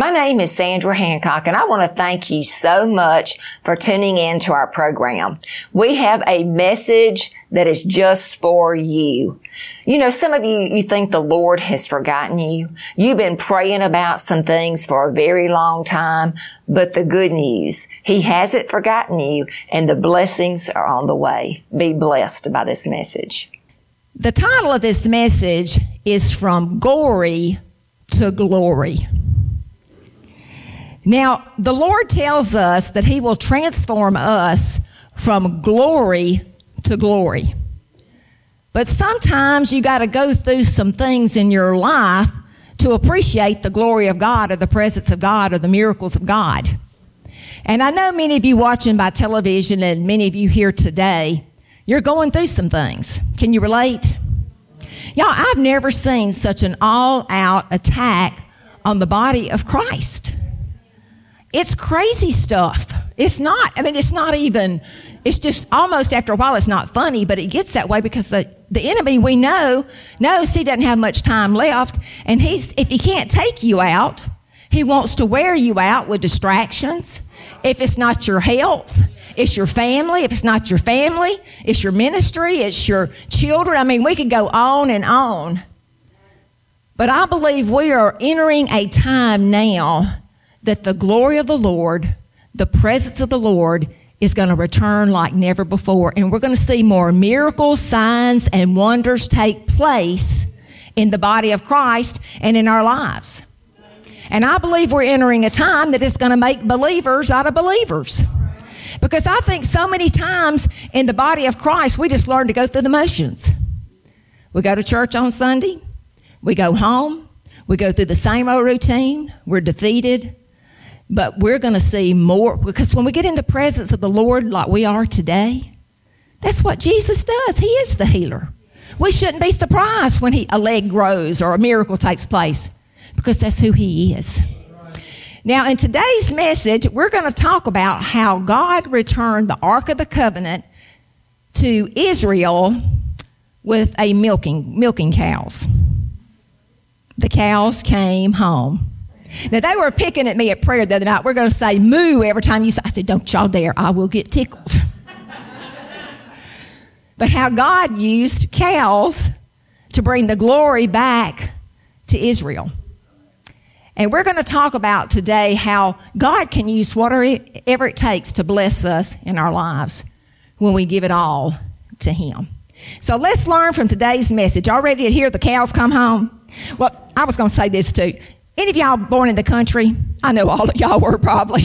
My name is Sandra Hancock and I want to thank you so much for tuning in to our program. We have a message that is just for you. You know, some of you, you think the Lord has forgotten you. You've been praying about some things for a very long time, but the good news, He hasn't forgotten you and the blessings are on the way. Be blessed by this message. The title of this message is From Gory to Glory. Now, the Lord tells us that He will transform us from glory to glory. But sometimes you got to go through some things in your life to appreciate the glory of God or the presence of God or the miracles of God. And I know many of you watching by television and many of you here today, you're going through some things. Can you relate? Y'all, I've never seen such an all out attack on the body of Christ. It's crazy stuff. It's not, I mean, it's not even, it's just almost after a while, it's not funny, but it gets that way because the, the enemy we know knows he doesn't have much time left. And he's, if he can't take you out, he wants to wear you out with distractions. If it's not your health, it's your family. If it's not your family, it's your ministry, it's your children. I mean, we could go on and on. But I believe we are entering a time now that the glory of the Lord, the presence of the Lord, is going to return like never before. And we're going to see more miracles, signs, and wonders take place in the body of Christ and in our lives. And I believe we're entering a time that is going to make believers out of believers. Because I think so many times in the body of Christ, we just learn to go through the motions. We go to church on Sunday, we go home, we go through the same old routine, we're defeated, but we're going to see more because when we get in the presence of the Lord like we are today, that's what Jesus does. He is the healer. We shouldn't be surprised when he, a leg grows or a miracle takes place because that's who he is. Now, in today's message, we're going to talk about how God returned the Ark of the Covenant to Israel with a milking, milking cows. The cows came home. Now, they were picking at me at prayer the other night. We're going to say moo every time you say, I said, don't y'all dare. I will get tickled. but how God used cows to bring the glory back to Israel. And we're going to talk about today how God can use whatever it takes to bless us in our lives when we give it all to Him. So let's learn from today's message. Y'all ready to hear the cows come home? Well, I was going to say this too. Any of y'all born in the country? I know all of y'all were probably.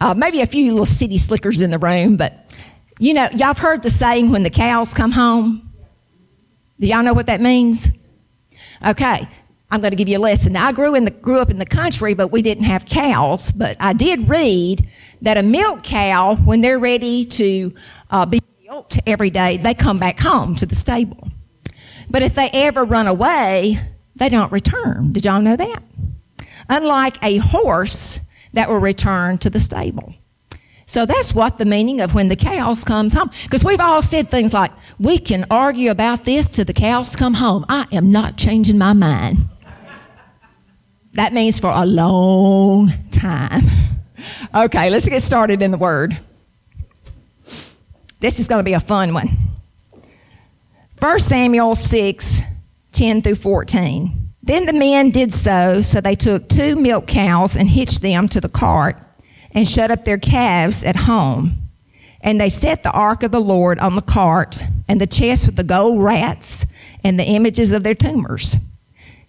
Uh, maybe a few little city slickers in the room, but you know, y'all have heard the saying when the cows come home? Do y'all know what that means? Okay, I'm going to give you a lesson. Now, I grew in the grew up in the country, but we didn't have cows. But I did read that a milk cow, when they're ready to uh, be milked every day, they come back home to the stable. But if they ever run away, they don't return. Did y'all know that? Unlike a horse that will return to the stable. So that's what the meaning of when the cows comes home. Because we've all said things like, we can argue about this till the cows come home. I am not changing my mind. That means for a long time. Okay, let's get started in the word. This is going to be a fun one. 1 Samuel 6 10 through 14. Then the men did so, so they took two milk cows and hitched them to the cart and shut up their calves at home. And they set the ark of the Lord on the cart and the chest with the gold rats and the images of their tumors.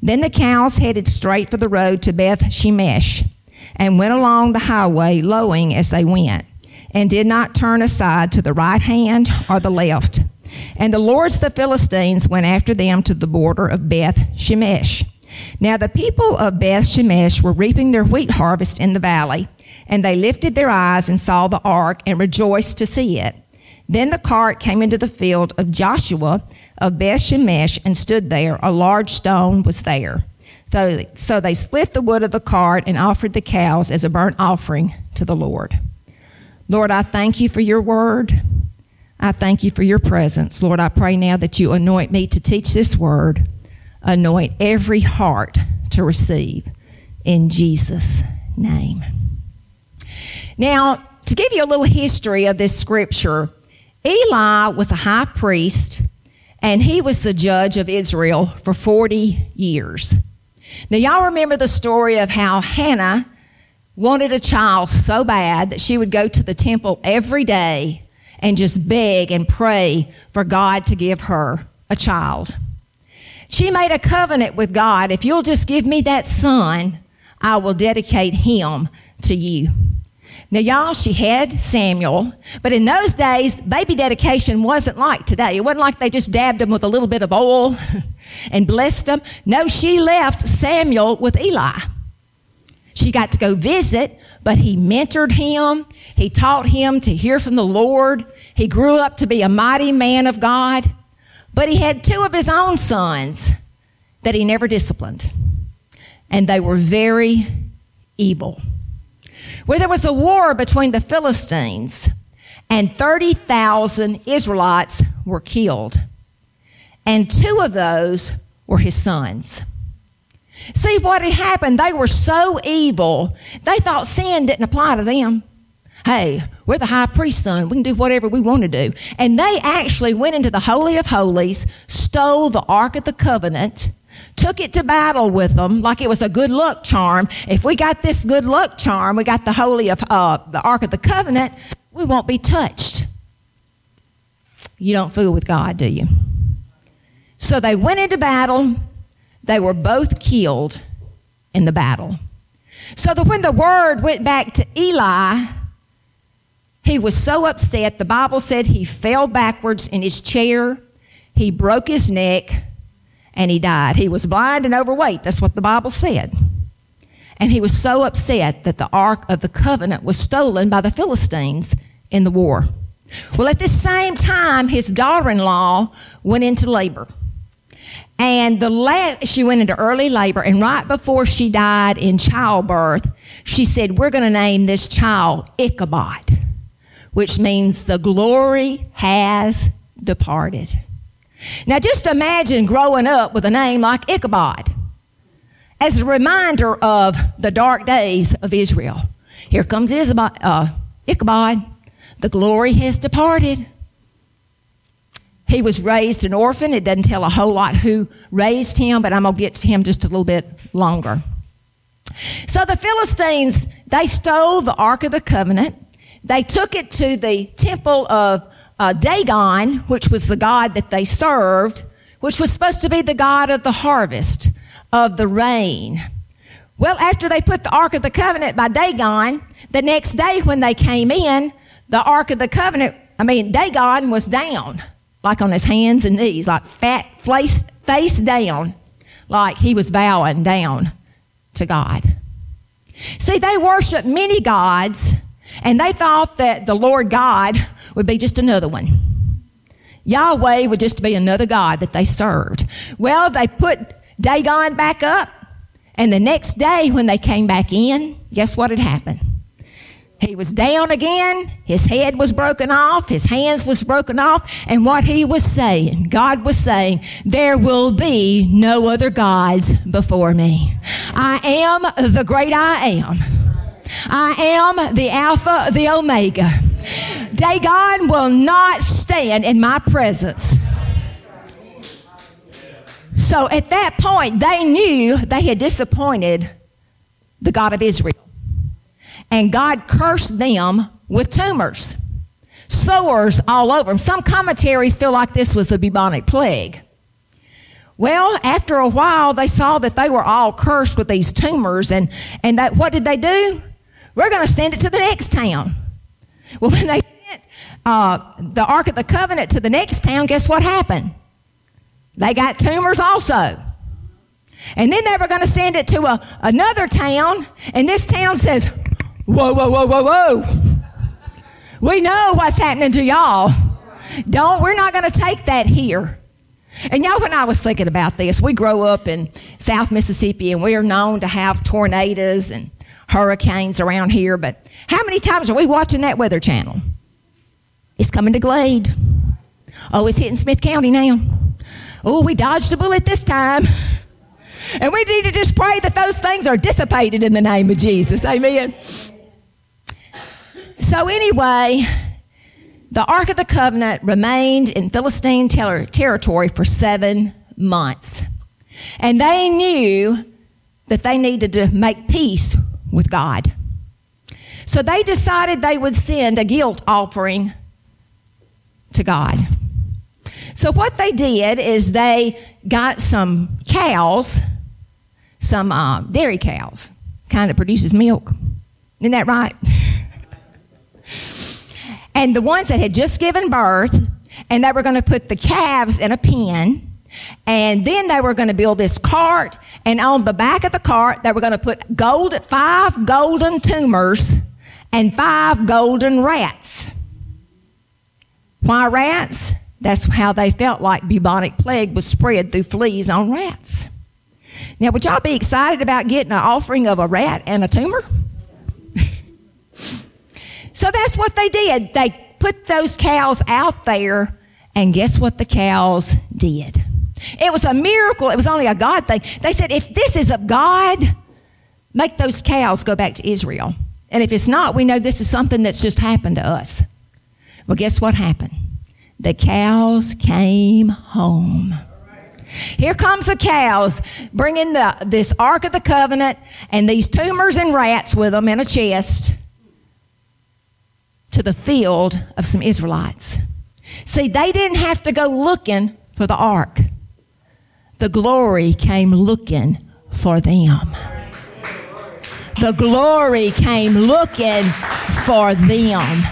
Then the cows headed straight for the road to Beth Shemesh and went along the highway, lowing as they went, and did not turn aside to the right hand or the left. And the lords of the Philistines went after them to the border of Beth Shemesh. Now the people of Beth Shemesh were reaping their wheat harvest in the valley, and they lifted their eyes and saw the ark and rejoiced to see it. Then the cart came into the field of Joshua of Beth Shemesh and stood there. A large stone was there. So, they split the wood of the cart and offered the cows as a burnt offering to the Lord. Lord, I thank you for your word. I thank you for your presence. Lord, I pray now that you anoint me to teach this word, anoint every heart to receive. in Jesus' name. Now, to give you a little history of this scripture, Eli was a high priest and he was the judge of Israel for 40 years. Now, y'all remember the story of how Hannah wanted a child so bad that she would go to the temple every day and just beg and pray for God to give her a child. She made a covenant with God if you'll just give me that son, I will dedicate him to you. Now, y'all, she had Samuel, but in those days, baby dedication wasn't like today. It wasn't like they just dabbed him with a little bit of oil and blessed him. No, she left Samuel with Eli. She got to go visit, but he mentored him. He taught him to hear from the Lord. He grew up to be a mighty man of God. But he had two of his own sons that he never disciplined. And they were very evil where there was a war between the Philistines and 30,000 Israelites were killed. And two of those were his sons. See what had happened? They were so evil, they thought sin didn't apply to them. Hey, we're the high priest's son. We can do whatever we want to do. And they actually went into the Holy of Holies, stole the Ark of the Covenant, took it to battle with them like it was a good luck charm. If we got this good luck charm, we got the holy of uh, the Ark of the Covenant, we won't be touched. You don't fool with God, do you? So they went into battle. They were both killed in the battle. So that when the word went back to Eli, he was so upset. The Bible said he fell backwards in his chair. He broke his neck and he died. He was blind and overweight. That's what the Bible said. And he was so upset that the Ark of the Covenant was stolen by the Philistines in the war. Well, at this same time, his daughter in law went into labor. And the she went into early labor, and right before she died in childbirth, she said, We're going to name this child Ichabod, which means the glory has departed. Now, just imagine growing up with a name like Ichabod as a reminder of the dark days of Israel. Here comes Ichabod. Uh, Ichabod. The glory has departed. He was raised an orphan. It doesn't tell a whole lot who raised him, but I'm going to get to him just a little bit longer. So the Philistines, they stole the Ark of the Covenant. They took it to the temple of uh, Dagon, which was the god that they served, which was supposed to be the god of the harvest, of the rain. Well, after they put the Ark of the Covenant by Dagon, the next day when they came in, the Ark of the Covenant, I mean, Dagon was down, like on his hands and knees, like fat, face, face down, like he was bowing down to God. See, they worshiped many gods, and they thought that the Lord God would be just another one. Yahweh would just be another God that they served. Well, they put Dagon back up, and the next day when they came back in, guess what had happened? He was down again, his head was broken off, his hands was broken off, and what he was saying, God was saying, there will be no other gods before me. I am the great I am. I am the Alpha, the Omega. Dagon will not stand in my presence. So at that point, they knew they had disappointed the God of Israel. And God cursed them with tumors, sores all over them. Some commentaries feel like this was the bubonic plague. Well, after a while, they saw that they were all cursed with these tumors, and, and that, what did they do? We're going to send it to the next town. Well, when they sent uh, the Ark of the Covenant to the next town, guess what happened? They got tumors also. And then they were going to send it to a, another town, and this town says, Whoa, whoa, whoa, whoa, whoa. We know what's happening to y'all. Don't, we're not going to take that here. And y'all, when I was thinking about this, we grow up in South Mississippi and we are known to have tornadoes and hurricanes around here, but how many times are we watching that Weather Channel? It's coming to Glade. Oh, it's hitting Smith County now. Oh, we dodged a bullet this time. And we need to just pray that those things are dissipated in the name of Jesus. Amen. So, anyway, the Ark of the Covenant remained in Philistine ter- territory for seven months. And they knew that they needed to make peace with God. So they decided they would send a guilt offering to God. So what they did is they got some cows, some uh, dairy cows, kind of produces milk. Isn't that right? and the ones that had just given birth, and they were going to put the calves in a pen, and then they were going to build this cart, and on the back of the cart, they were going to put gold, five golden tumors and five golden rats. Why rats? That's how they felt like bubonic plague was spread through fleas on rats. Now, would y'all be excited about getting an offering of a rat and a tumor? so that's what they did. They put those cows out there, and guess what the cows did? It was a miracle. It was only a God thing. They said, if this is of God, make those cows go back to Israel. And if it's not, we know this is something that's just happened to us. Well, guess what happened? The cows came home. Here comes the cows bringing the, this Ark of the Covenant and these tumors and rats with them in a chest to the field of some Israelites. See, they didn't have to go looking for the ark. The glory came looking for them. The glory came looking for them.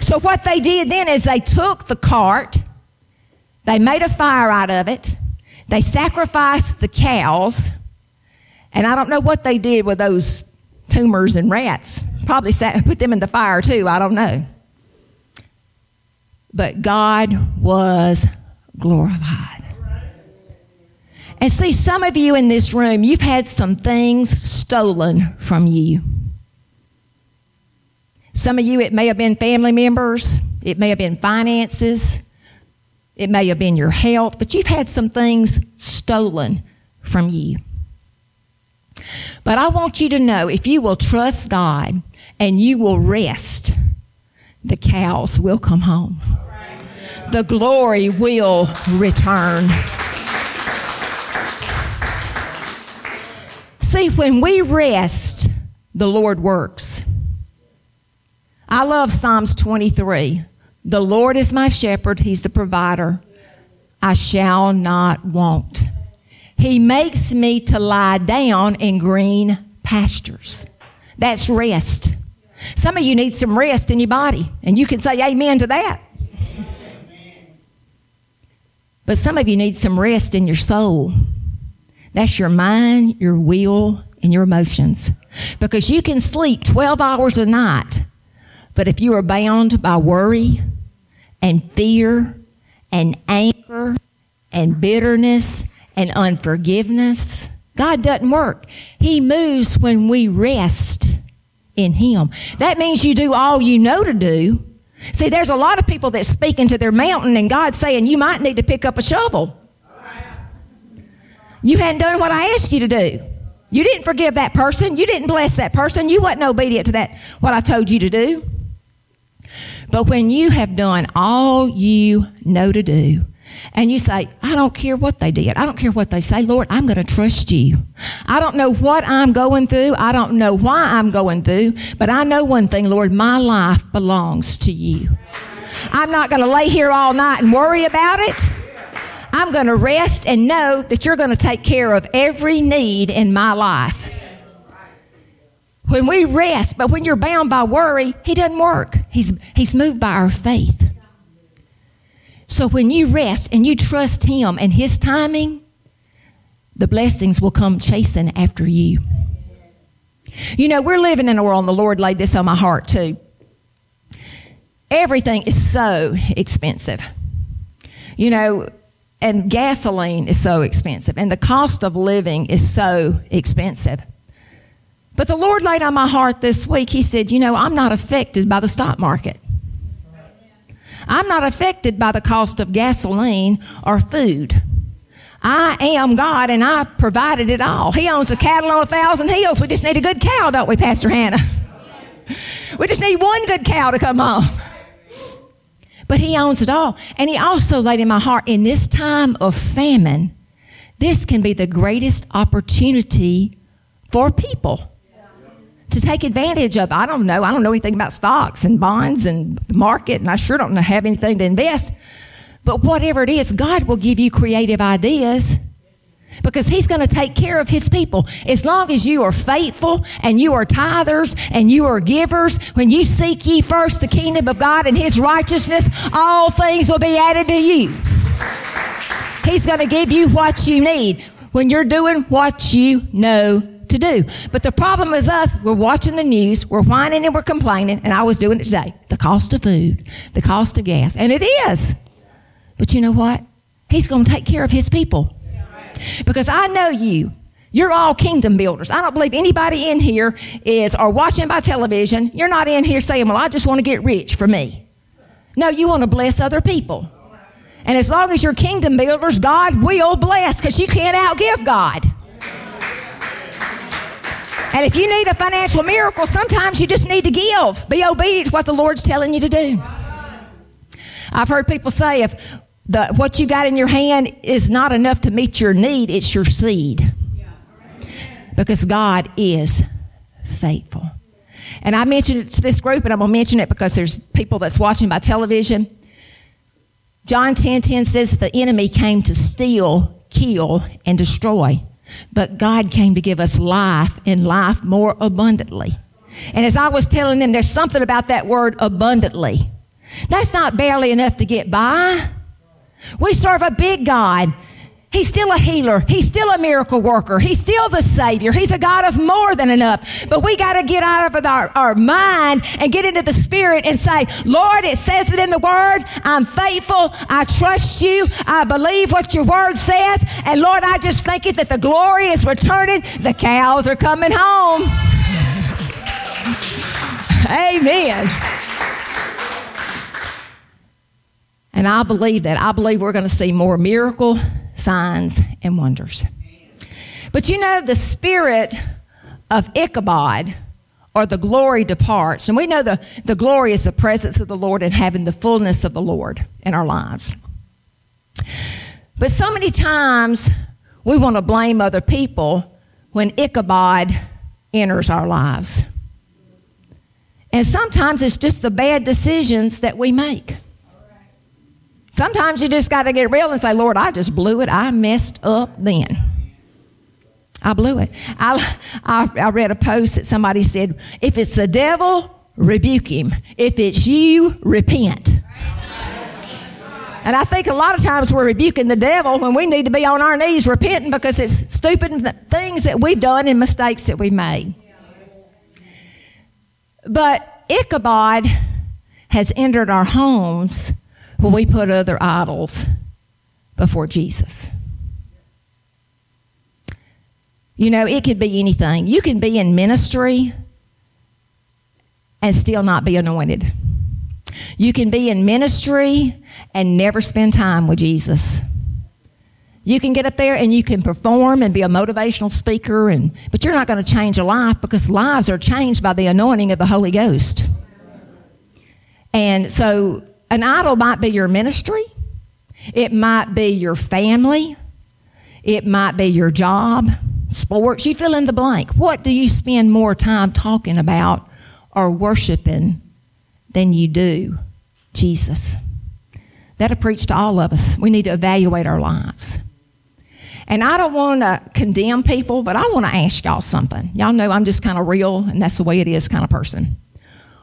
So, what they did then is they took the cart, they made a fire out of it, they sacrificed the cows, and I don't know what they did with those tumors and rats. Probably sat, put them in the fire too, I don't know. But God was glorified. And see, some of you in this room, you've had some things stolen from you. Some of you, it may have been family members, it may have been finances, it may have been your health, but you've had some things stolen from you. But I want you to know if you will trust God and you will rest, the cows will come home. The glory will return. See, when we rest, the Lord works. I love Psalms 23. The Lord is my shepherd, He's the provider. I shall not want. He makes me to lie down in green pastures. That's rest. Some of you need some rest in your body, and you can say amen to that. But some of you need some rest in your soul. That's your mind, your will, and your emotions. Because you can sleep 12 hours a night, but if you are bound by worry and fear and anger and bitterness and unforgiveness, God doesn't work. He moves when we rest in Him. That means you do all you know to do. See, there's a lot of people that speak into their mountain, and God's saying you might need to pick up a shovel. You hadn't done what I asked you to do. You didn't forgive that person. You didn't bless that person. You wasn't obedient to that, what I told you to do. But when you have done all you know to do, and you say, I don't care what they did. I don't care what they say. Lord, I'm going to trust you. I don't know what I'm going through. I don't know why I'm going through. But I know one thing, Lord, my life belongs to you. I'm not going to lay here all night and worry about it. I'm going to rest and know that you're going to take care of every need in my life. When we rest, but when you're bound by worry, He doesn't work. He's, he's moved by our faith. So when you rest and you trust Him and His timing, the blessings will come chasing after you. You know, we're living in a world, and the Lord laid this on my heart too. Everything is so expensive. You know, and gasoline is so expensive, and the cost of living is so expensive. But the Lord laid on my heart this week, He said, You know, I'm not affected by the stock market. I'm not affected by the cost of gasoline or food. I am God and I provided it all. He owns the cattle on a thousand hills. We just need a good cow, don't we, Pastor Hannah? we just need one good cow to come home. But He owns it all. And He also laid in my heart in this time of famine, this can be the greatest opportunity for people to take advantage of. I don't know. I don't know anything about stocks and bonds and market, and I sure don't have anything to invest. But whatever it is, God will give you creative ideas because He's going to take care of His people. As long as you are faithful and you are tithers and you are givers, when you seek ye first the kingdom of God and His righteousness, all things will be added to you. He's going to give you what you need when you're doing what you know to do. But the problem is us, we're watching the news, we're whining and we're complaining, and I was doing it today. The cost of food, the cost of gas, and it is. But you know what? He's going to take care of his people. Because I know you. You're all kingdom builders. I don't believe anybody in here is or watching by television. You're not in here saying, "Well, I just want to get rich for me." No, you want to bless other people. And as long as you're kingdom builders, God will bless because you can't outgive God. And if you need a financial miracle, sometimes you just need to give. Be obedient to what the Lord's telling you to do. I've heard people say if the, what you got in your hand is not enough to meet your need, it's your seed. Because God is faithful. And I mentioned it to this group, and I'm going to mention it because there's people that's watching by television. John 10 10 says the enemy came to steal, kill, and destroy. But God came to give us life and life more abundantly. And as I was telling them, there's something about that word abundantly. That's not barely enough to get by. We serve a big God. He's still a healer. He's still a miracle worker. He's still the Savior. He's a God of more than enough. But we got to get out of our, our mind and get into the Spirit and say, Lord, it says it in the Word. I'm faithful. I trust you. I believe what your Word says. And Lord, I just thank you that the glory is returning. The cows are coming home. Amen. And I believe that. I believe we're going to see more miracle signs and wonders. But you know, the spirit of Ichabod or the glory departs. And we know the, the glory is the presence of the Lord and having the fullness of the Lord in our lives. But so many times we want to blame other people when Ichabod enters our lives. And sometimes it's just the bad decisions that we make. Sometimes you just got to get real and say, Lord, I just blew it. I messed up then. I blew it. I, I, I read a post that somebody said, if it's the devil, rebuke him. If it's you, repent. And I think a lot of times we're rebuking the devil when we need to be on our knees repenting because it's stupid things that we've done and mistakes that we've made. But Ichabod has entered our homes when we put other idols before Jesus. You know, it could be anything. You can be in ministry and still not be anointed. You can be in ministry and never spend time with Jesus. You can get up there and you can perform and be a motivational speaker, and, but you're not going to change a life because lives are changed by the anointing of the Holy Ghost. And so an idol might be your ministry, it might be your family, it might be your job, sports. You fill in the blank. What do you spend more time talking about or worshiping than you do Jesus? That'll preach to all of us. We need to evaluate our lives. And I don't want to condemn people, but I want to ask y'all something. Y'all know I'm just kind of real, and that's the way it is kind of person.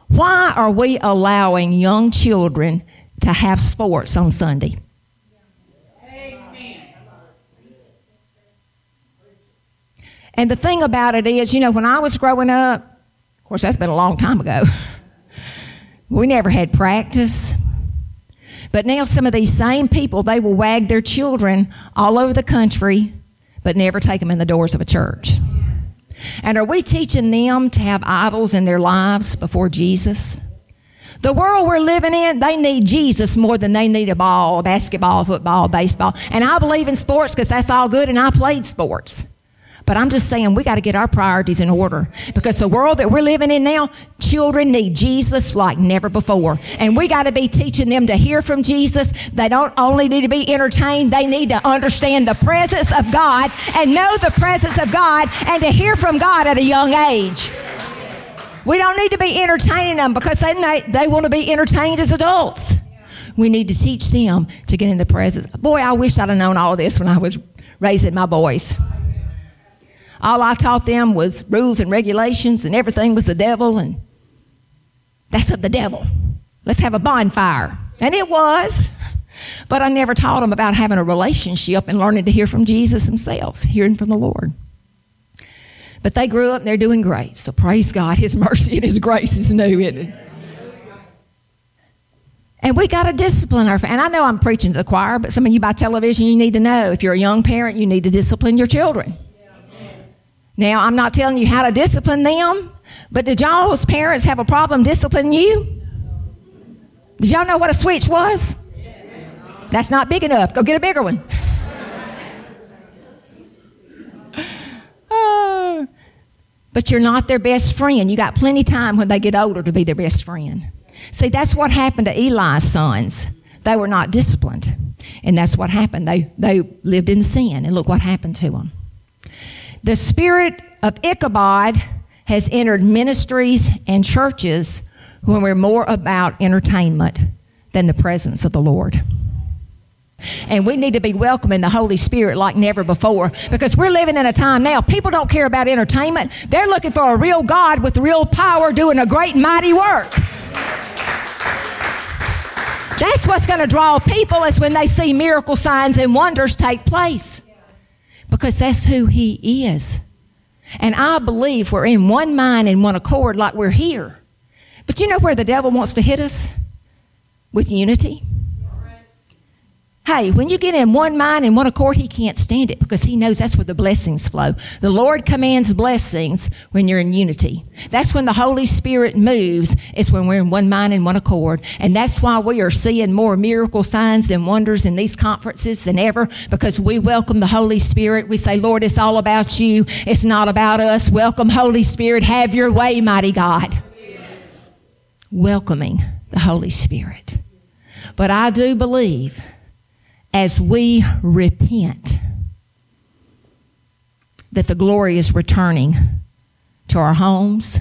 Why are we allowing young children to have sports on Sunday? And the thing about it is, you know, when I was growing up, of course, that's been a long time ago, we never had practice. But now, some of these same people, they will wag their children all over the country, but never take them in the doors of a church. And are we teaching them to have idols in their lives before Jesus? The world we're living in, they need Jesus more than they need a ball, basketball, football, baseball. And I believe in sports because that's all good, and I played sports. But I'm just saying we got to get our priorities in order because the world that we're living in now, children need Jesus like never before. And we got to be teaching them to hear from Jesus. They don't only need to be entertained, they need to understand the presence of God and know the presence of God and to hear from God at a young age. We don't need to be entertaining them because they, they want to be entertained as adults. We need to teach them to get in the presence. Boy, I wish I'd have known all this when I was raising my boys. All I taught them was rules and regulations, and everything was the devil, and that's of the devil. Let's have a bonfire. And it was. But I never taught them about having a relationship and learning to hear from Jesus themselves, hearing from the Lord. But they grew up and they're doing great. So praise God. His mercy and His grace is new, isn't it? And we got to discipline our And I know I'm preaching to the choir, but some of you by television, you need to know if you're a young parent, you need to discipline your children. Now, I'm not telling you how to discipline them, but did y'all's parents have a problem disciplining you? Did y'all know what a switch was? That's not big enough. Go get a bigger one. oh. But you're not their best friend. You got plenty of time when they get older to be their best friend. See, that's what happened to Eli's sons. They were not disciplined. And that's what happened. They, they lived in sin, and look what happened to them. The spirit of Ichabod has entered ministries and churches when we're more about entertainment than the presence of the Lord. And we need to be welcoming the Holy Spirit like never before because we're living in a time now. People don't care about entertainment. They're looking for a real God with real power doing a great mighty work. That's what's going to draw people is when they see miracle signs and wonders take place because that's who He is. And I believe we're in one mind and one accord like we're here. But you know where the devil wants to hit us? With unity. Hey, when you get in one mind and one accord, he can't stand it because he knows that's where the blessings flow. The Lord commands blessings when you're in unity. That's when the Holy Spirit moves. It's when we're in one mind and one accord. And that's why we are seeing more miracle signs and wonders in these conferences than ever because we welcome the Holy Spirit. We say, Lord, it's all about you. It's not about us. Welcome, Holy Spirit. Have your way, mighty God. Welcoming the Holy Spirit. But I do believe as we repent that the glory is returning to our homes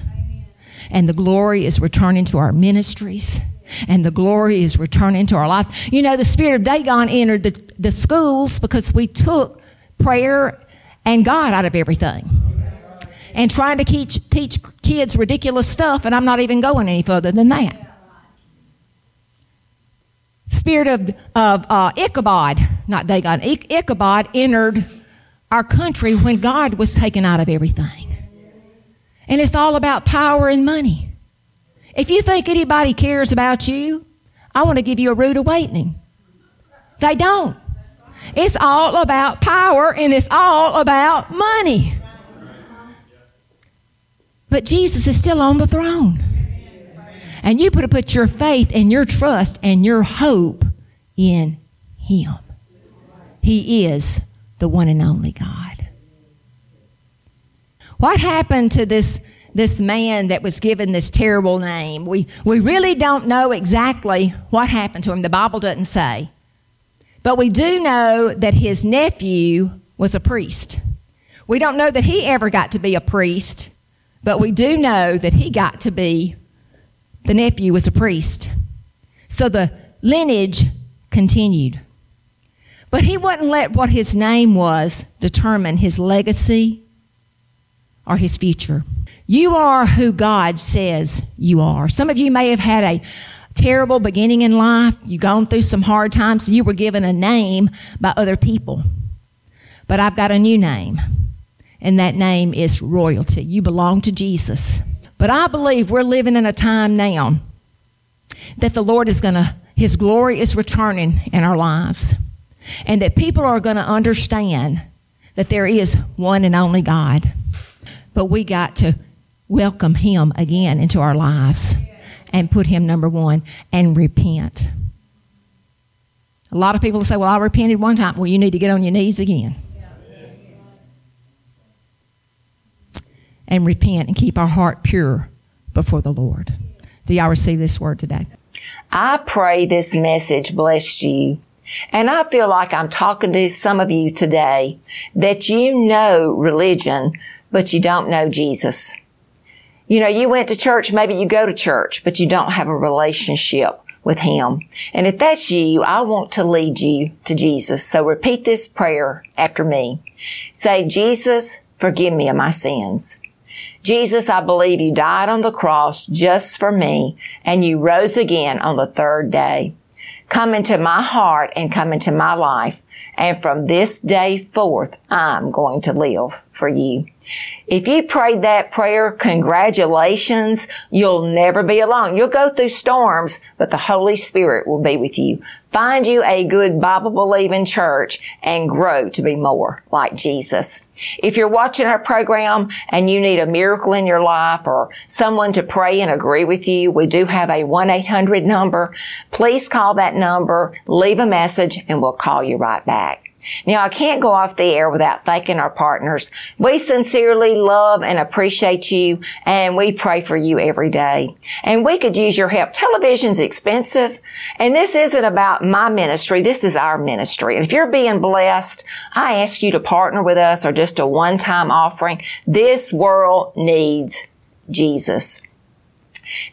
and the glory is returning to our ministries and the glory is returning to our lives. You know, the spirit of Dagon entered the, the schools because we took prayer and God out of everything. And trying to teach, teach kids ridiculous stuff, and I'm not even going any further than that spirit of, of uh, Ichabod, not Dagon, Ichabod entered our country when God was taken out of everything. And it's all about power and money. If you think anybody cares about you, I want to give you a rude awakening. They don't. It's all about power and it's all about money. But Jesus is still on the throne. And you put put your faith and your trust and your hope in Him. He is the one and only God. What happened to this, this man that was given this terrible name? We, we really don't know exactly what happened to him. The Bible doesn't say. But we do know that his nephew was a priest. We don't know that he ever got to be a priest, but we do know that he got to be the nephew was a priest. So the lineage continued. But he wouldn't let what his name was determine his legacy or his future. You are who God says you are. Some of you may have had a terrible beginning in life. You've gone through some hard times. You were given a name by other people. But I've got a new name, and that name is royalty. You belong to Jesus. But I believe we're living in a time now that the Lord is going to, His glory is returning in our lives. And that people are going to understand that there is one and only God. But we got to welcome Him again into our lives and put Him number one and repent. A lot of people say, Well, I repented one time. Well, you need to get on your knees again. And repent and keep our heart pure before the Lord. Do y'all receive this word today? I pray this message blessed you. And I feel like I'm talking to some of you today that you know religion, but you don't know Jesus. You know, you went to church, maybe you go to church, but you don't have a relationship with Him. And if that's you, I want to lead you to Jesus. So repeat this prayer after me. Say, Jesus, forgive me of my sins. Jesus, I believe you died on the cross just for me and you rose again on the third day. Come into my heart and come into my life. And from this day forth, I'm going to live for you. If you prayed that prayer, congratulations. You'll never be alone. You'll go through storms, but the Holy Spirit will be with you. Find you a good Bible believing church and grow to be more like Jesus. If you're watching our program and you need a miracle in your life or someone to pray and agree with you, we do have a 1-800 number. Please call that number, leave a message, and we'll call you right back. Now, I can't go off the air without thanking our partners. We sincerely love and appreciate you, and we pray for you every day. And we could use your help. Television's expensive, and this isn't about my ministry. This is our ministry. And if you're being blessed, I ask you to partner with us or just a one-time offering. This world needs Jesus.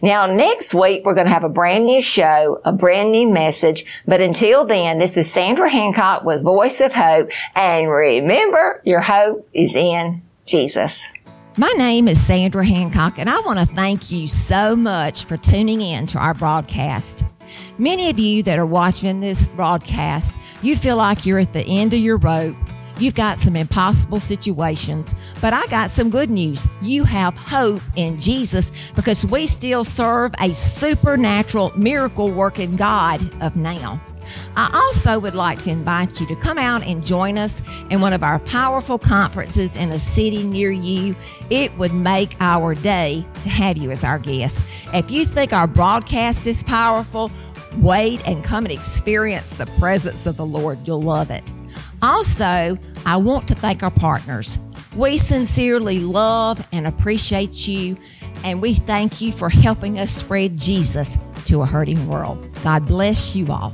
Now, next week, we're going to have a brand new show, a brand new message. But until then, this is Sandra Hancock with Voice of Hope. And remember, your hope is in Jesus. My name is Sandra Hancock, and I want to thank you so much for tuning in to our broadcast. Many of you that are watching this broadcast, you feel like you're at the end of your rope You've got some impossible situations, but I got some good news. You have hope in Jesus because we still serve a supernatural miracle working God of now. I also would like to invite you to come out and join us in one of our powerful conferences in a city near you. It would make our day to have you as our guest. If you think our broadcast is powerful, wait and come and experience the presence of the Lord. You'll love it. Also, I want to thank our partners. We sincerely love and appreciate you, and we thank you for helping us spread Jesus to a hurting world. God bless you all.